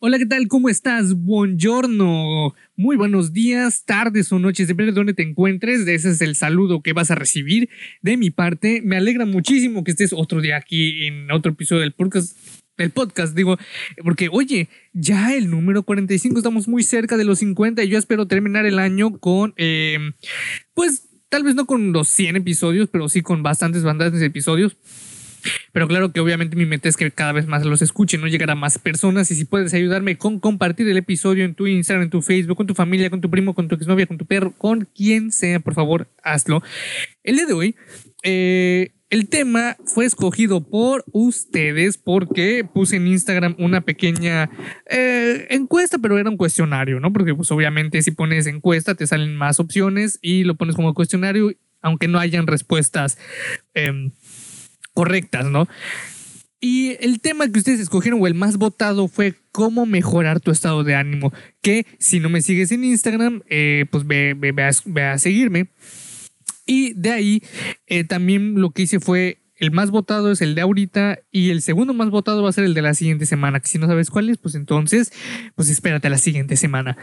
Hola, ¿qué tal? ¿Cómo estás? Buongiorno. Muy buenos días, tardes o noches, depende de dónde te encuentres. Ese es el saludo que vas a recibir de mi parte. Me alegra muchísimo que estés otro día aquí en otro episodio del podcast. Del podcast, digo, porque oye, ya el número 45, estamos muy cerca de los 50 y yo espero terminar el año con, eh, pues tal vez no con los 100 episodios, pero sí con bastantes, bastantes episodios. Pero claro que obviamente mi meta es que cada vez más los escuchen, no llegar a más personas y si puedes ayudarme con compartir el episodio en tu Instagram, en tu Facebook, con tu familia, con tu primo, con tu exnovia, con tu perro, con quien sea, por favor, hazlo. El día de hoy, eh, el tema fue escogido por ustedes porque puse en Instagram una pequeña eh, encuesta, pero era un cuestionario, ¿no? Porque pues obviamente si pones encuesta te salen más opciones y lo pones como cuestionario, aunque no hayan respuestas. Eh, correctas, ¿no? Y el tema que ustedes escogieron o el más votado fue cómo mejorar tu estado de ánimo. Que si no me sigues en Instagram, eh, pues ve, a, seguirme. Y de ahí eh, también lo que hice fue el más votado es el de ahorita y el segundo más votado va a ser el de la siguiente semana. Que si no sabes cuál es, pues entonces, pues espérate a la siguiente semana.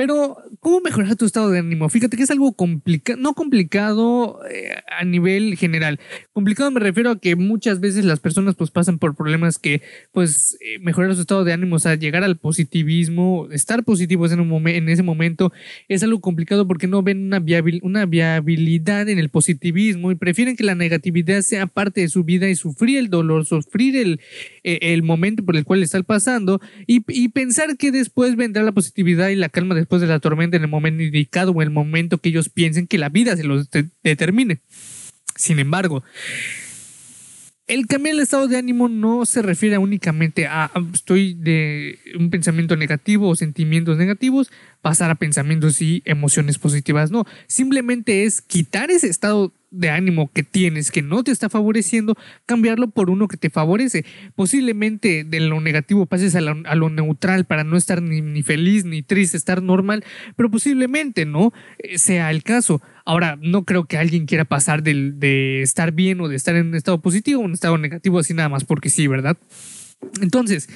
Pero, ¿cómo mejorar tu estado de ánimo? Fíjate que es algo complicado, no complicado eh, a nivel general. Complicado me refiero a que muchas veces las personas pues pasan por problemas que, pues, eh, mejorar su estado de ánimo, o sea, llegar al positivismo, estar positivos en, un en ese momento, es algo complicado porque no ven una, una viabilidad en el positivismo y prefieren que la negatividad sea parte de su vida y sufrir el dolor, sufrir el, eh, el momento por el cual están pasando y, y pensar que después vendrá la positividad y la calma de después de la tormenta en el momento indicado o en el momento que ellos piensen que la vida se los determine. Sin embargo, el cambiar el estado de ánimo no se refiere únicamente a estoy de un pensamiento negativo o sentimientos negativos, pasar a pensamientos y emociones positivas. No, simplemente es quitar ese estado de ánimo que tienes que no te está favoreciendo, cambiarlo por uno que te favorece. Posiblemente de lo negativo pases a lo, neutral para no estar ni, feliz ni triste, estar normal, pero posiblemente no eh, sea el caso. Ahora, no creo que alguien quiera pasar de, de estar bien o de estar en un estado positivo a un estado negativo así nada más porque sí, ¿verdad? Entonces,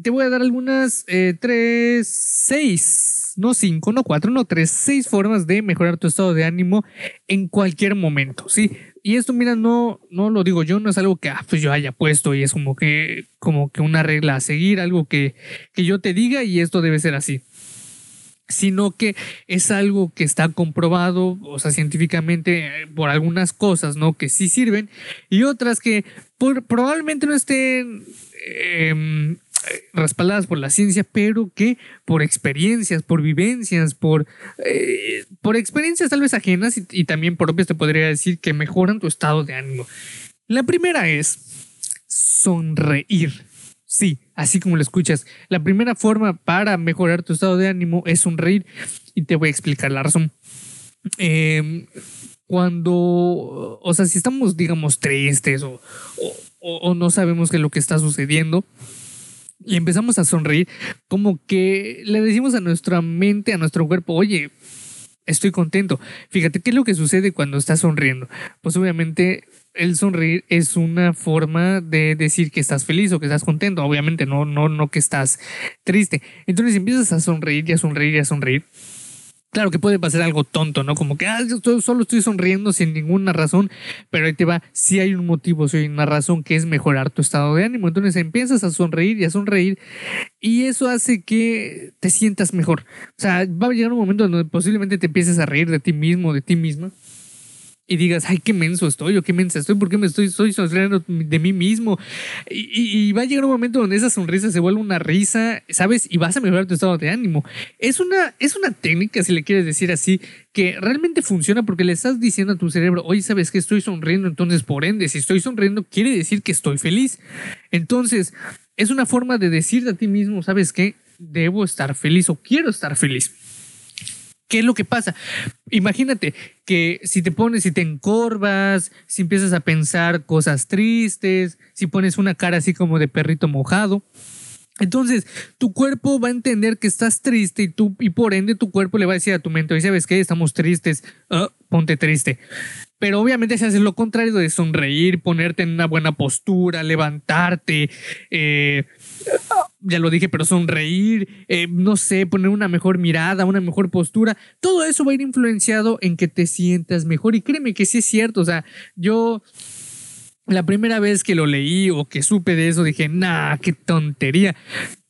te voy a dar algunas eh, tres, seis, no cinco, no cuatro, no tres, seis formas de mejorar tu estado de ánimo en cualquier momento, ¿sí? Y esto, mira, no, no lo digo yo, no es algo que ah, pues yo haya puesto y es como que, como que una regla a seguir, algo que, que yo te diga y esto debe ser así sino que es algo que está comprobado, o sea, científicamente eh, por algunas cosas, ¿no? Que sí sirven y otras que probablemente no estén em, respaldadas por la ciencia, pero que por experiencias, por vivencias, por, eh, por experiencias tal vez ajenas y, también propias te podría decir que mejoran tu estado de ánimo. La primera es sonreír. Sí, así como lo escuchas. La primera forma para mejorar tu estado de ánimo es sonreír y te voy a explicar la razón. Em, cuando, o sea, si estamos, digamos, tristes o, o no sabemos qué es lo que está sucediendo, y empezamos a sonreír, como que le decimos a nuestra mente, a nuestro cuerpo, oye, estoy contento. Fíjate qué es lo que sucede cuando estás sonriendo. Pues obviamente el sonreír es una forma de decir que estás feliz o que estás contento. Obviamente no, no, no que estás triste. Entonces empiezas a sonreír y a sonreír y a sonreír Claro que puede pasar algo tonto, ¿no? Como que ah, yo solo estoy sonriendo sin ninguna razón, pero ahí te va, si hay un motivo, si hay una razón que es mejorar tu estado de ánimo. Entonces empiezas a sonreír y a sonreír y eso hace que te sientas mejor. O sea, va a llegar un momento donde posiblemente te empieces a reír de ti mismo, de ti misma y digas, ay, qué menso estoy o qué mensa estoy, ¿por qué me estoy, estoy sonriendo de mí mismo? Y, va a llegar un momento donde esa sonrisa se vuelve una risa, ¿sabes? Y vas a mejorar tu estado de ánimo. Es una, es una técnica, si le quieres decir así, que realmente funciona porque le estás diciendo a tu cerebro, oye, ¿sabes que estoy sonriendo? Entonces, por ende, si estoy sonriendo, quiere decir que estoy feliz. Entonces, es una forma de decirte a ti mismo, ¿sabes qué? Debo estar feliz o quiero estar feliz. ¿Qué es lo que pasa? Imagínate que si te pones, si te encorvas, si empiezas a pensar cosas tristes, si pones una cara así como de perrito mojado, entonces, tu cuerpo va a entender que estás triste y tú, y por ende tu cuerpo le va a decir a tu mente, ¿sabes qué? Estamos tristes, ah, ponte triste. Pero obviamente si haces lo contrario de sonreír, ponerte en una buena postura, levantarte, eh, ya lo dije, pero sonreír, eh, no sé, poner una mejor mirada, una mejor postura, todo eso va a ir influenciado en que te sientas mejor. Y créeme que sí es cierto, o sea, yo la primera vez que lo leí o que supe de eso dije, nah, qué tontería.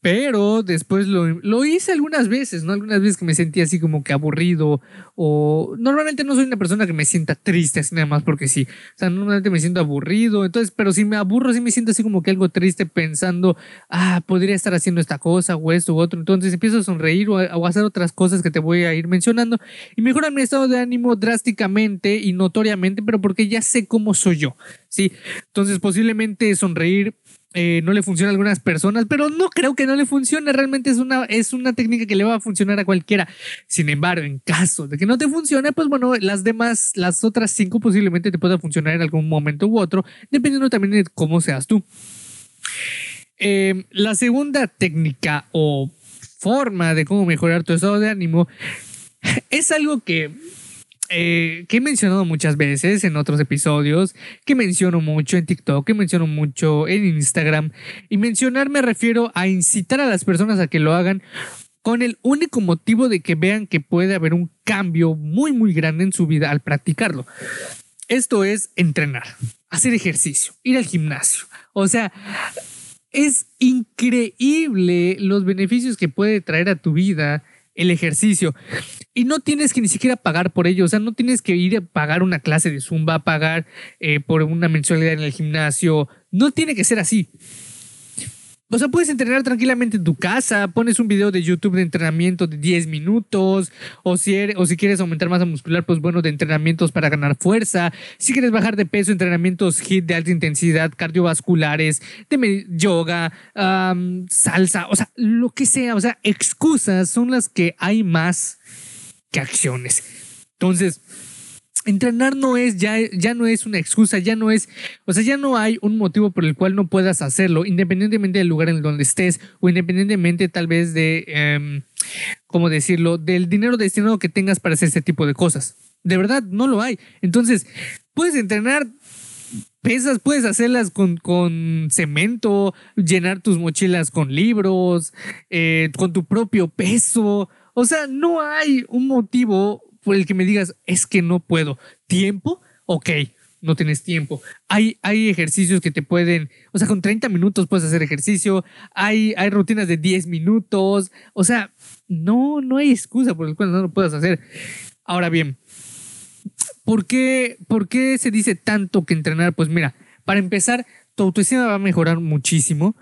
Pero después lo, hice algunas veces, ¿no? Algunas veces que me sentí así como que aburrido o normalmente no soy una persona que me sienta triste así nada más porque sí. O sea, normalmente me siento aburrido. Entonces, pero si me aburro, sí me siento así como que algo triste pensando, ah, podría estar haciendo esta cosa o esto u otro. Entonces empiezo a sonreír o a, hacer otras cosas que te voy a ir mencionando y mejora mi estado de ánimo drásticamente y notoriamente, pero porque ya sé cómo soy yo, ¿sí? Entonces posiblemente sonreír eh, no le funciona a algunas personas, pero no creo que no le funcione. Realmente es una, es una técnica que le va a funcionar a cualquiera. Sin embargo, en caso de que no te funcione, pues bueno, las demás, las otras cinco posiblemente te puedan funcionar en algún momento u otro, dependiendo también de cómo seas tú. Em, la segunda técnica o forma de cómo mejorar tu estado de ánimo es algo que eh, que he mencionado muchas veces en otros episodios, que menciono mucho en TikTok, que menciono mucho en Instagram. Y mencionar me refiero a incitar a las personas a que lo hagan con el único motivo de que vean que puede haber un cambio muy, muy grande en su vida al practicarlo. Esto es entrenar, hacer ejercicio, ir al gimnasio. O sea, es increíble los beneficios que puede traer a tu vida el ejercicio. Y no tienes que ni siquiera pagar por ello, o sea, no tienes que ir a pagar una clase de zumba, pagar eh, por una mensualidad en el gimnasio, no tiene que ser así. O sea, puedes entrenar tranquilamente en tu casa, pones un video de YouTube de entrenamiento de 10 minutos, o si, o si quieres aumentar masa muscular, pues bueno, de entrenamientos para ganar fuerza. Si quieres bajar de peso, entrenamientos HIT de alta intensidad, cardiovasculares, de yoga, salsa, o sea, lo que sea. O sea, excusas son las que hay más que acciones. Entonces, entrenar no es ya, ya no es una excusa, ya no es, o sea, ya no hay un motivo por el cual no puedas hacerlo, independientemente del lugar en donde estés o independientemente tal vez de, eh, ¿cómo decirlo?, del dinero destinado que tengas para hacer este tipo de cosas. De verdad, no lo hay. Entonces, puedes entrenar pesas, puedes hacerlas con, con cemento, llenar tus mochilas con libros, eh, con tu propio peso. O sea, no hay un motivo por el que me digas, es que no puedo. ¿Tiempo? Ok, no tienes tiempo. Hay, hay ejercicios que te pueden, o sea, con 30 minutos puedes hacer ejercicio, hay, hay rutinas de 10 minutos, o sea, no, no hay excusa por el cual no lo puedas hacer. Ahora bien, ¿por qué, ¿por qué se dice tanto que entrenar? Pues mira, para empezar, tu autoestima va a mejorar muchísimo.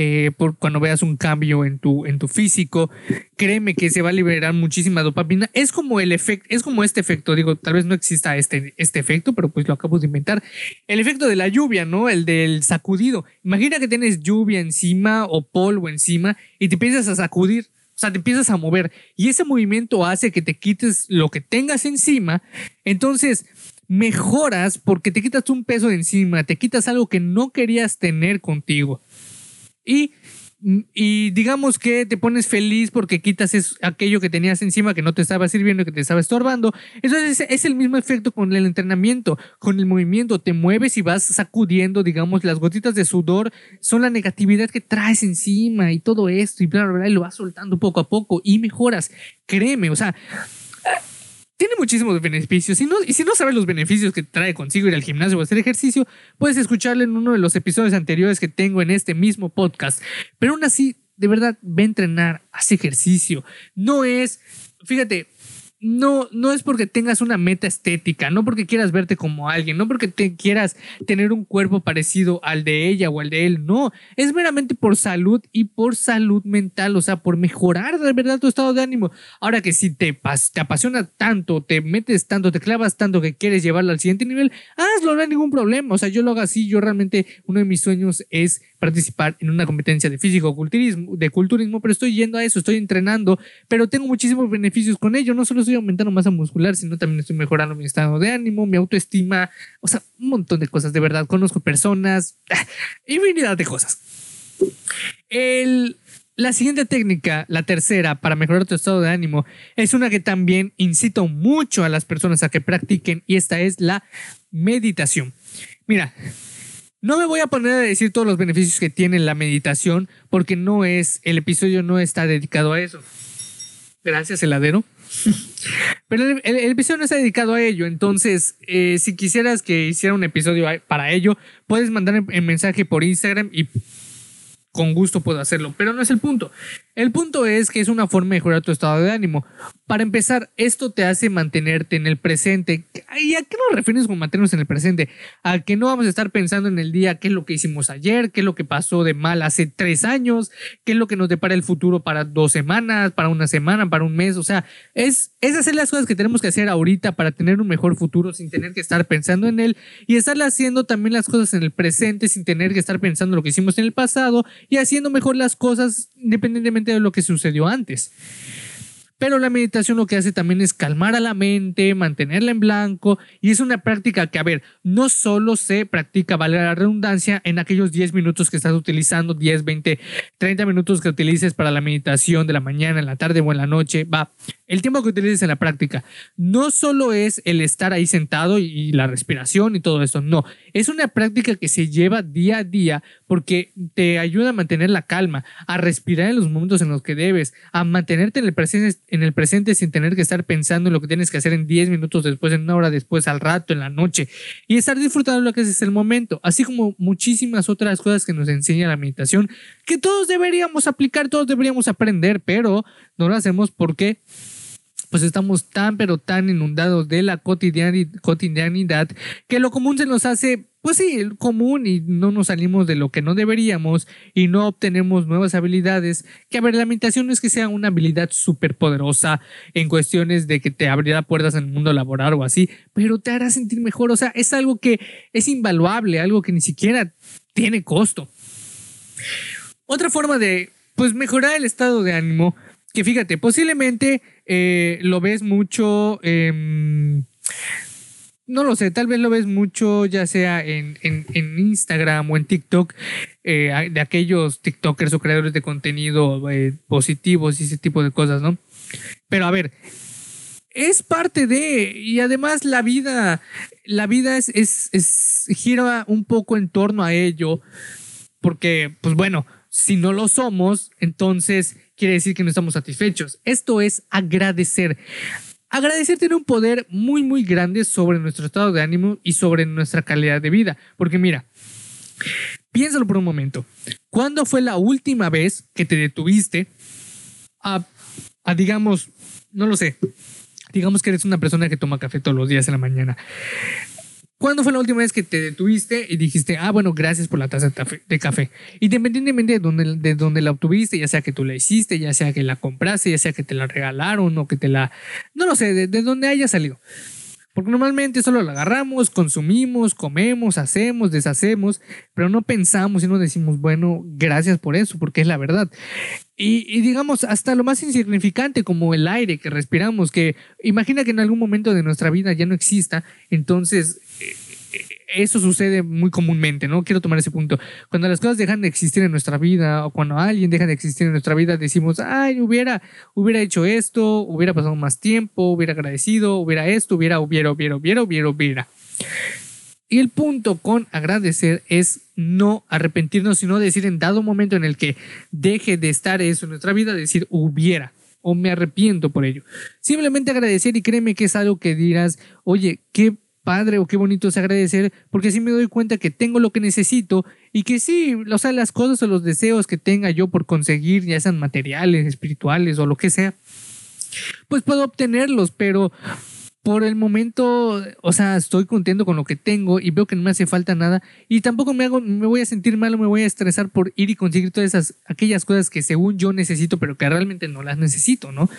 Eh, cuando veas un cambio en tu, en tu físico, créeme que se va a liberar muchísima dopamina. Es como el efecto, es como este efecto, digo, tal vez no exista este, este efecto, pero pues lo acabo de inventar. El efecto de la lluvia, ¿no? El del sacudido. Imagina que tienes lluvia encima o polvo encima y te empiezas a sacudir. O sea, te empiezas a mover y ese movimiento hace que te quites lo que tengas encima. Entonces, mejoras porque te quitas un peso de encima, te quitas algo que no querías tener contigo. Y, y digamos que te pones feliz porque quitas aquello que tenías encima que no te estaba sirviendo, que te estaba estorbando. Entonces es, el mismo efecto con el entrenamiento, con el movimiento. Te mueves y vas sacudiendo, digamos, las gotitas de sudor son la negatividad que traes encima y todo esto y bla, bla, bla, y lo vas soltando poco a poco y mejoras. Créeme, o sea, tiene muchísimos beneficios. y si no sabes los beneficios que trae consigo ir al gimnasio o hacer ejercicio, puedes escucharle en uno de los episodios anteriores que tengo en este mismo podcast. Pero aún así, de verdad, ve a entrenar, haz ejercicio. No es, fíjate, no, no es porque tengas una meta estética, no porque quieras verte como alguien, no porque te quieras tener un cuerpo parecido al de ella o al de él, no, es meramente por salud y por salud mental, o sea, por mejorar de verdad tu estado de ánimo. Ahora que si te, te apasiona tanto, te metes tanto, te clavas tanto que quieres llevarlo al siguiente nivel, hazlo, no hay ningún problema, o sea, yo lo hago así, yo realmente uno de mis sueños es participar en una competencia de físico-culturismo, de culturismo, pero estoy yendo a eso, estoy entrenando, pero tengo muchísimos beneficios con ello, no solo estoy aumentando masa muscular, sino también estoy mejorando mi estado de ánimo, mi autoestima, o sea, un montón de cosas, de verdad, conozco personas, infinidad de cosas. El, la siguiente técnica, la tercera, para mejorar tu estado de ánimo, es una que también incito mucho a las personas a que practiquen y esta es la meditación. Mira, No me voy a poner a decir todos los beneficios que tiene la meditación porque no es, el episodio no está dedicado a eso. Gracias, heladero. Pero el, episodio no está dedicado a ello, entonces eh, si quisieras que hiciera un episodio para ello, puedes mandar el mensaje por Instagram y con gusto puedo hacerlo, pero no es el punto. El punto es que es una forma de mejorar tu estado de ánimo. Para empezar, esto te hace mantenerte en el presente. ¿Y a qué nos referimos con mantenernos en el presente? A que no vamos a estar pensando en el día qué es lo que hicimos ayer, qué es lo que pasó de mal hace tres años, qué es lo que nos depara el futuro para dos semanas, para una semana, para un mes. O sea, es, es hacer las cosas que tenemos que hacer ahorita para tener un mejor futuro sin tener que estar pensando en él y estar haciendo también las cosas en el presente sin tener que estar pensando en lo que hicimos en el pasado y haciendo mejor las cosas independientemente de lo que sucedió antes. Pero la meditación lo que hace también es calmar a la mente, mantenerla en blanco y es una práctica que, a ver, no solo se practica, vale la redundancia, en aquellos 10 minutos que estás utilizando, 10, 20, 30 minutos que utilices para la meditación de la mañana, en la tarde o en la noche, va, el tiempo que utilices en la práctica. No solo es el estar ahí sentado y la respiración y todo eso, no, es una práctica que se lleva día a día porque te ayuda a mantener la calma, a respirar en los momentos en los que debes, a mantenerte en el presente, en el presente sin tener que estar pensando en lo que tienes que hacer en 10 minutos después, en una hora después, al rato, en la noche, y estar disfrutando lo que es el momento, así como muchísimas otras cosas que nos enseña la meditación, que todos deberíamos aplicar, todos deberíamos aprender, pero no lo hacemos porque pues estamos tan pero tan inundados de la cotidianidad que lo común se nos hace pues sí, común y no nos salimos de lo que no deberíamos y no obtenemos nuevas habilidades, que a ver, la meditación no es que sea una habilidad súper poderosa en cuestiones de que te abrirá puertas en el mundo laboral o así, pero te hará sentir mejor, o sea, es algo que es invaluable, algo que ni siquiera tiene costo. Otra forma de, pues, mejorar el estado de ánimo, que fíjate, posiblemente eh, lo ves mucho... Eh, no lo sé, tal vez lo ves mucho, ya sea en, Instagram o en TikTok, eh, de aquellos TikTokers o creadores de contenido eh, positivos y ese tipo de cosas, ¿no? Pero a ver, es parte de, y además la vida, la vida es, es, es gira un poco en torno a ello, porque, pues bueno, si no lo somos, entonces quiere decir que no estamos satisfechos. Esto es agradecer. Agradecer tiene un poder muy, muy grande sobre nuestro estado de ánimo y sobre nuestra calidad de vida. Porque mira, piénsalo por un momento. ¿Cuándo fue la última vez que te detuviste a, a digamos, no lo sé, digamos que eres una persona que toma café todos los días en la mañana. ¿Cuándo fue la última vez que te detuviste y dijiste, ah, bueno, gracias por la taza de café? Independientemente de dónde, de dónde la obtuviste, ya sea que tú la hiciste, ya sea que la compraste, ya sea que te la regalaron o que te la... No lo sé, de, de dónde haya salido. Porque normalmente solo la agarramos, consumimos, comemos, hacemos, deshacemos, pero no pensamos y no decimos, bueno, gracias por eso, porque es la verdad. Y, digamos, hasta lo más insignificante como el aire que respiramos, que imagina que en algún momento de nuestra vida ya no exista, entonces eh, eso sucede muy comúnmente, ¿no? Quiero tomar ese punto. Cuando las cosas dejan de existir en nuestra vida o cuando alguien deja de existir en nuestra vida, decimos, ay, hubiera, hubiera hecho esto, hubiera pasado más tiempo, hubiera agradecido, hubiera esto, hubiera, hubiera, hubiera, hubiera, hubiera, hubiera. Y el punto con agradecer es no arrepentirnos, sino decir en dado momento en el que deje de estar eso en nuestra vida, decir hubiera o me arrepiento por ello. Simplemente agradecer y créeme que es algo que dirás, oye, qué padre o qué bonito es agradecer, porque así me doy cuenta que tengo lo que necesito y que sí, o sea, las cosas o los deseos que tenga yo por conseguir, ya sean materiales, espirituales o lo que sea, pues puedo obtenerlos, pero por el momento, o sea, estoy contento con lo que tengo y veo que no me hace falta nada y tampoco me hago, me voy a sentir mal o me voy a estresar por ir y conseguir todas esas, aquellas cosas que según yo necesito, pero que realmente no las necesito, ¿no?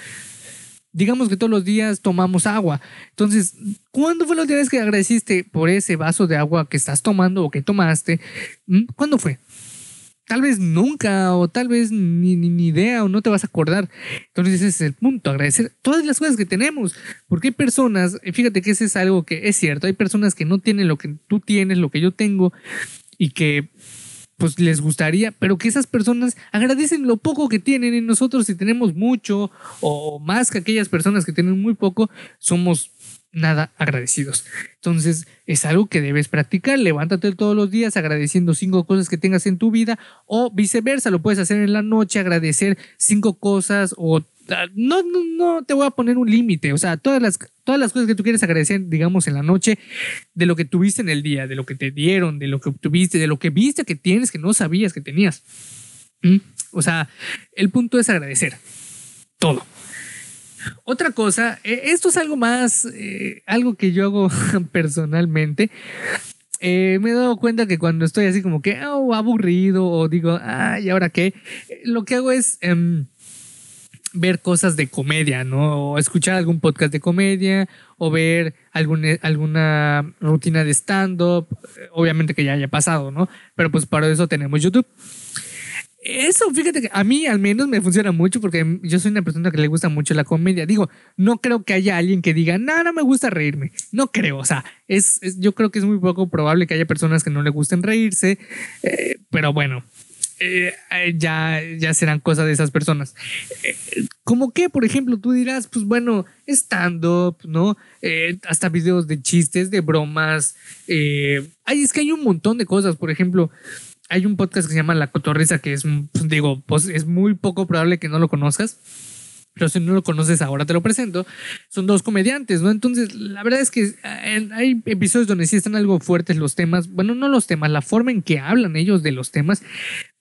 Digamos que todos los días tomamos agua. Entonces, ¿cuándo fue la última vez que agradeciste por ese vaso de agua que estás tomando o que tomaste? ¿Mm? ¿Cuándo fue? tal vez nunca o tal vez ni, ni, idea o no te vas a acordar. Entonces ese es el punto, agradecer todas las cosas que tenemos. Porque hay personas, fíjate que ese es algo que es cierto, hay personas que no tienen lo que tú tienes, lo que yo tengo y que pues les gustaría, pero que esas personas agradecen lo poco que tienen y nosotros si tenemos mucho o más que aquellas personas que tienen muy poco, somos nada agradecidos. Entonces, es algo que debes practicar. Levántate todos los días agradeciendo cinco cosas que tengas en tu vida o viceversa. Lo puedes hacer en la noche, agradecer cinco cosas o ah, no, no, no te voy a poner un límite. O sea, todas las, todas las cosas que tú quieres agradecer, digamos, en la noche, de lo que tuviste en el día, de lo que te dieron, de lo que obtuviste, de lo que viste que tienes que no sabías que tenías. ¿Mm? O sea, el punto es agradecer todo. Otra cosa, eh, esto es algo más, eh, algo que yo hago personalmente. Eh, me he dado cuenta que cuando estoy así como que oh, aburrido o digo, ay, ¿y ahora qué? Lo que hago es em, ver cosas de comedia, ¿no? O escuchar algún podcast de comedia o ver alguna, alguna rutina de stand-up. Obviamente que ya haya pasado, ¿no? Pero pues para eso tenemos YouTube. Eso, fíjate que a mí al menos me funciona mucho porque yo soy una persona que le gusta mucho la comedia. Digo, no creo que haya alguien que diga, no, no me gusta reírme. No creo, o sea, es, yo creo que es muy poco probable que haya personas que no le gusten reírse, eh, pero bueno. Eh, ya, ya serán cosas de esas personas. Eh, como que, por ejemplo, tú dirás, pues bueno, stand-up, ¿no? hasta videos de chistes, de bromas. ay, es que hay un montón de cosas. Por ejemplo, hay un podcast que se llama La Cotorriza que es, digo, pues es muy poco probable que no lo conozcas. Pero si no lo conoces ahora te lo presento. Son dos comediantes, ¿no? Entonces, la verdad es que eh, hay episodios donde sí están algo fuertes los temas. Bueno, no los temas, la forma en que hablan ellos de los temas.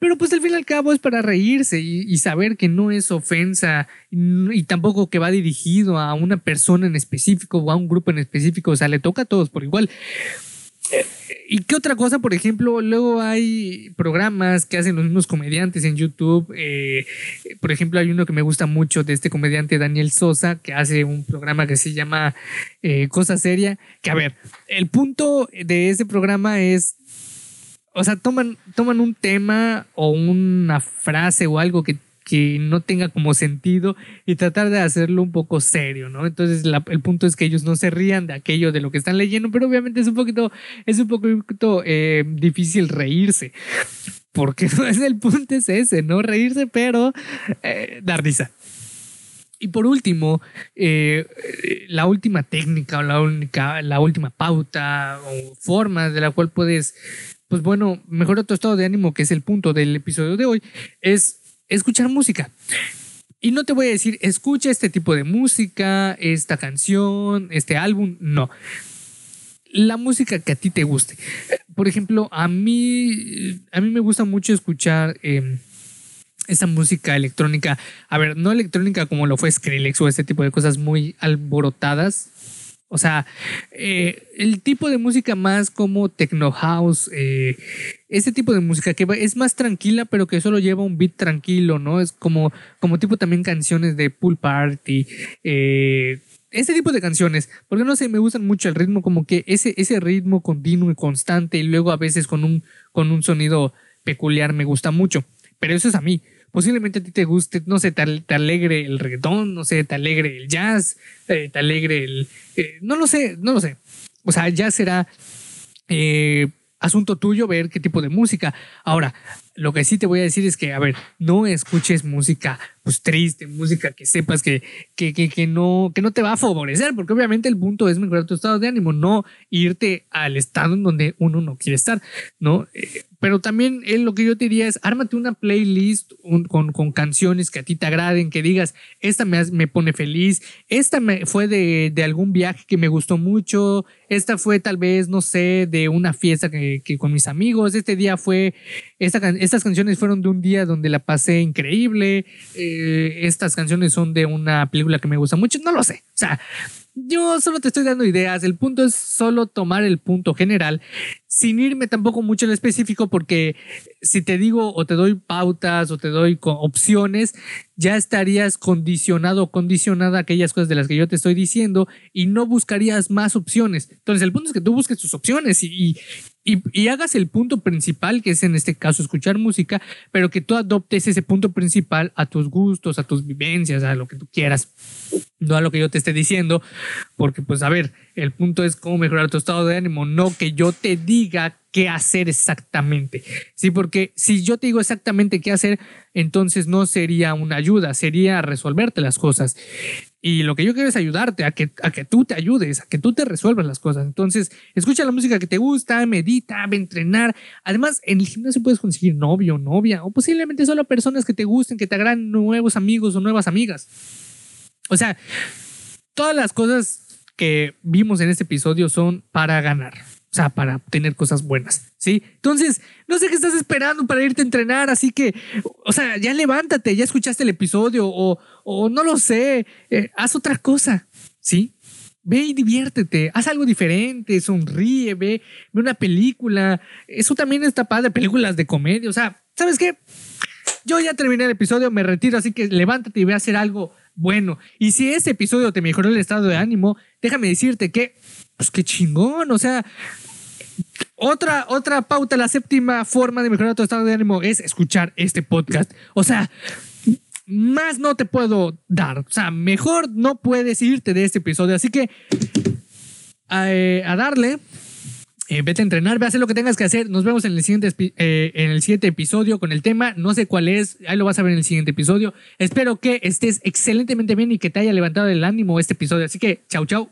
Pero pues al fin y al cabo es para reírse y, saber que no es ofensa y, tampoco que va dirigido a una persona en específico o a un grupo en específico. O sea, le toca a todos por igual. ¿Y qué otra cosa? Por ejemplo, luego hay programas que hacen los mismos comediantes en YouTube. Eh, por ejemplo, hay uno que me gusta mucho de este comediante Daniel Sosa, que hace un programa que se llama eh, Cosa Seria. Que a ver, el punto de ese programa es o sea, toman, toman un tema o una frase o algo que que no tenga como sentido y tratar de hacerlo un poco serio, ¿no? Entonces el punto es que ellos no se rían de aquello de lo que están leyendo, pero obviamente es un poquito, es un poquito eh, difícil reírse. Porque es el punto es ese, ¿no? Reírse, pero eh, dar risa. Y por último, eh, la última técnica o la, única, la última pauta o forma de la cual puedes, pues bueno, mejorar tu estado de ánimo, que es el punto del episodio de hoy, es escuchar música. Y no te voy a decir, escucha este tipo de música, esta canción, este álbum, no. La música que a ti te guste. Por ejemplo, a mí, a mí me gusta mucho escuchar eh, esta música electrónica. A ver, no electrónica como lo fue Skrillex o este tipo de cosas muy alborotadas, o sea, eh, el tipo de música más como techno house, eh, ese tipo de música que es más tranquila, pero que solo lleva un beat tranquilo, ¿no? Es como, como tipo también canciones de pool party, eh, ese tipo de canciones, porque no sé, me gustan mucho el ritmo, como que ese, ese ritmo continuo y constante, y luego a veces con un, con un sonido peculiar me gusta mucho, pero eso es a mí posiblemente a ti te guste, no sé, te, alegre el reggaetón, no sé, te alegre el jazz, eh, te alegre el... Eh, no lo sé, no lo sé. O sea, ya será eh, asunto tuyo ver qué tipo de música. Ahora, lo que sí te voy a decir es que, a ver, no escuches música pues triste, música que sepas que, que, que, no, que no te va a favorecer, porque obviamente el punto es mejorar tu estado de ánimo, no irte al estado en donde uno no quiere estar, ¿no? Pero también lo que yo te diría es, ármate una playlist con, con, canciones que a ti te agraden, que digas, esta me, me pone feliz, esta me, fue de, de, algún viaje que me gustó mucho, esta fue tal vez, no sé, de una fiesta que, que con mis amigos, este día fue, esta, estas canciones fueron de un día donde la pasé increíble, eh, estas canciones son de una película que me gusta mucho, no lo sé, o sea, yo solo te estoy dando ideas, el punto es solo tomar el punto general sin irme tampoco mucho en específico porque si te digo o te doy pautas o te doy opciones, ya estarías condicionado o condicionada a aquellas cosas de las que yo te estoy diciendo y no buscarías más opciones. Entonces el punto es que tú busques tus opciones y, y, hagas el punto principal, que es en este caso escuchar música, pero que tú adoptes ese punto principal a tus gustos, a tus vivencias, a lo que tú quieras, no a lo que yo te esté diciendo, porque pues a ver, el punto es cómo mejorar tu estado de ánimo, no que yo te diga qué hacer exactamente. Sí, porque si yo te digo exactamente qué hacer, entonces no sería una ayuda, sería resolverte las cosas. Y lo que yo quiero es ayudarte a que, a que tú te ayudes, a que tú te resuelvas las cosas. Entonces, escucha la música que te gusta, medita, ve a entrenar. Además, en el gimnasio puedes conseguir novio, novia, o posiblemente solo personas que te gusten, que te agraden nuevos amigos o nuevas amigas. O sea, todas las cosas que vimos en este episodio son para ganar. O sea, para tener cosas buenas, ¿sí? Entonces, no sé qué estás esperando para irte a entrenar, así que, o sea, ya levántate, ya escuchaste el episodio o, o no lo sé, eh, haz otra cosa, ¿sí? Ve y diviértete, haz algo diferente, sonríe, ve, ve una película. Eso también está padre, películas de comedia. O sea, ¿sabes qué? Yo ya terminé el episodio, me retiro, así que levántate y ve a hacer algo bueno. Y si este episodio te mejoró el estado de ánimo, déjame decirte que, pues qué chingón, o sea, otra, otra pauta, la séptima forma de mejorar tu estado de ánimo es escuchar este podcast. O sea, más no te puedo dar. O sea, mejor no puedes irte de este episodio. Así que eh, a darle. Eh, vete a entrenar, ve a hacer lo que tengas que hacer. Nos vemos en el, siguiente, eh, en el siguiente episodio con el tema. No sé cuál es, ahí lo vas a ver en el siguiente episodio. Espero que estés excelentemente bien y que te haya levantado el ánimo este episodio. Así que, chau, chau.